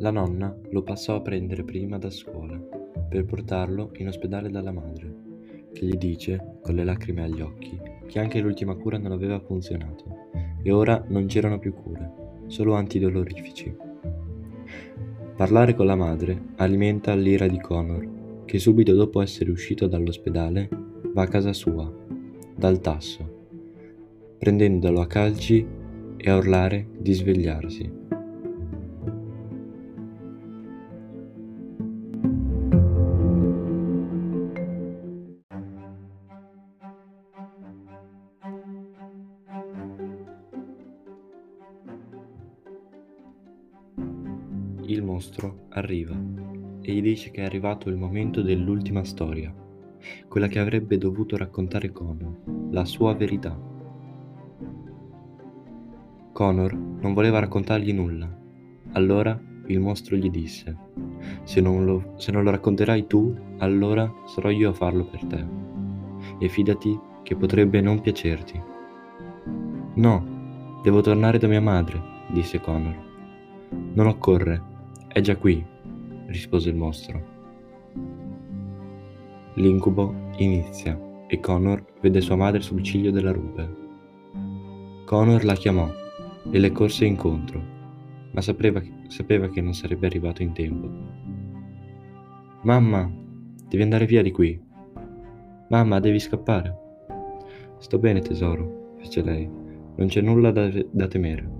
La nonna lo passò a prendere prima da scuola per portarlo in ospedale dalla madre, che gli dice, con le lacrime agli occhi, che anche l'ultima cura non aveva funzionato e ora non c'erano più cure, solo antidolorifici. Parlare con la madre alimenta l'ira di Connor, che subito dopo essere uscito dall'ospedale va a casa sua, dal tasso, prendendolo a calci e a urlare di svegliarsi. Il mostro arriva e gli dice che è arrivato il momento dell'ultima storia, quella che avrebbe dovuto raccontare Connor, la sua verità. Connor non voleva raccontargli nulla, allora il mostro gli disse, se non, lo, se non lo racconterai tu, allora sarò io a farlo per te, e fidati che potrebbe non piacerti. No, devo tornare da mia madre, disse Connor. Non occorre, è già qui, rispose il mostro. L'incubo inizia e Connor vede sua madre sul ciglio della rupe. Connor la chiamò e le corse incontro, ma sapeva, sapeva che non sarebbe arrivato in tempo. Mamma, devi andare via di qui. Mamma, devi scappare. Sto bene, tesoro, fece lei. Non c'è nulla da, da temere.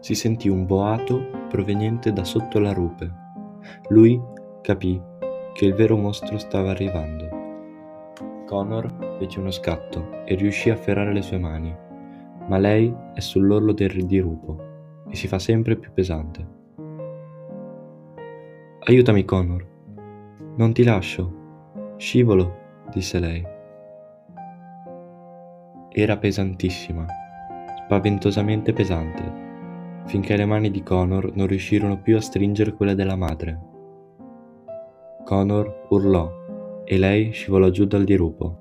Si sentì un boato proveniente da sotto la rupe. Lui capì che il vero mostro stava arrivando. Connor fece uno scatto e riuscì a afferrare le sue mani, ma lei è sull'orlo del dirupo e si fa sempre più pesante. Aiutami, Connor. Non ti lascio. Scivolo, disse lei. Era pesantissima, spaventosamente pesante finché le mani di Connor non riuscirono più a stringere quelle della madre. Connor urlò e lei scivolò giù dal dirupo.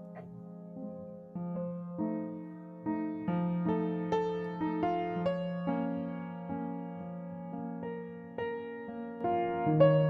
thank